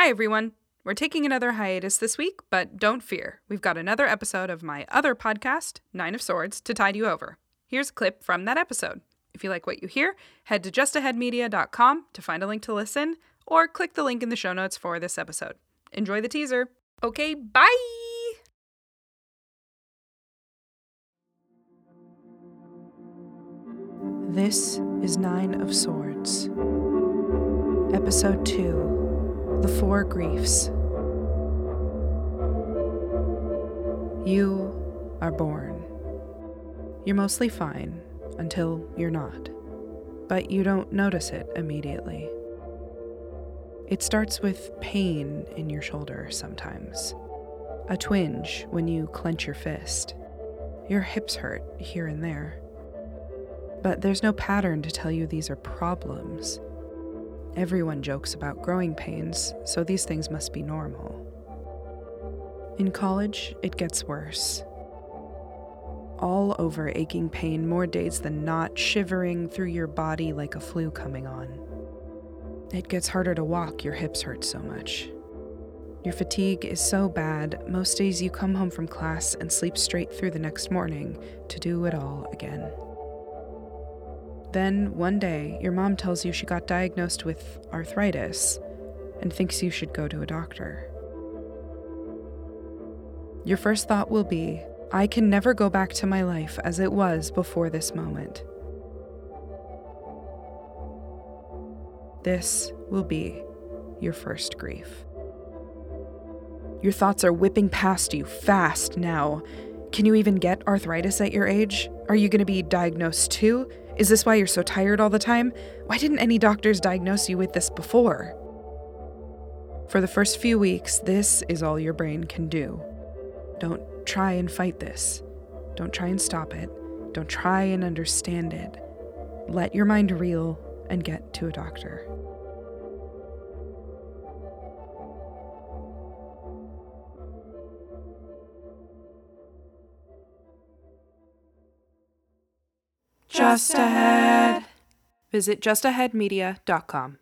Hi, everyone. We're taking another hiatus this week, but don't fear. We've got another episode of my other podcast, Nine of Swords, to tide you over. Here's a clip from that episode. If you like what you hear, head to justaheadmedia.com to find a link to listen, or click the link in the show notes for this episode. Enjoy the teaser. Okay, bye! This is Nine of Swords. Episode 2 The Four Griefs. You are born. You're mostly fine until you're not, but you don't notice it immediately. It starts with pain in your shoulder sometimes, a twinge when you clench your fist. Your hips hurt here and there. But there's no pattern to tell you these are problems. Everyone jokes about growing pains, so these things must be normal. In college, it gets worse. All over aching pain, more days than not, shivering through your body like a flu coming on. It gets harder to walk, your hips hurt so much. Your fatigue is so bad, most days you come home from class and sleep straight through the next morning to do it all again. Then, one day, your mom tells you she got diagnosed with arthritis and thinks you should go to a doctor. Your first thought will be, I can never go back to my life as it was before this moment. This will be your first grief. Your thoughts are whipping past you fast now. Can you even get arthritis at your age? Are you going to be diagnosed too? Is this why you're so tired all the time? Why didn't any doctors diagnose you with this before? For the first few weeks, this is all your brain can do. Don't try and fight this. Don't try and stop it. Don't try and understand it. Let your mind reel and get to a doctor. Just Ahead. Visit justaheadmedia.com.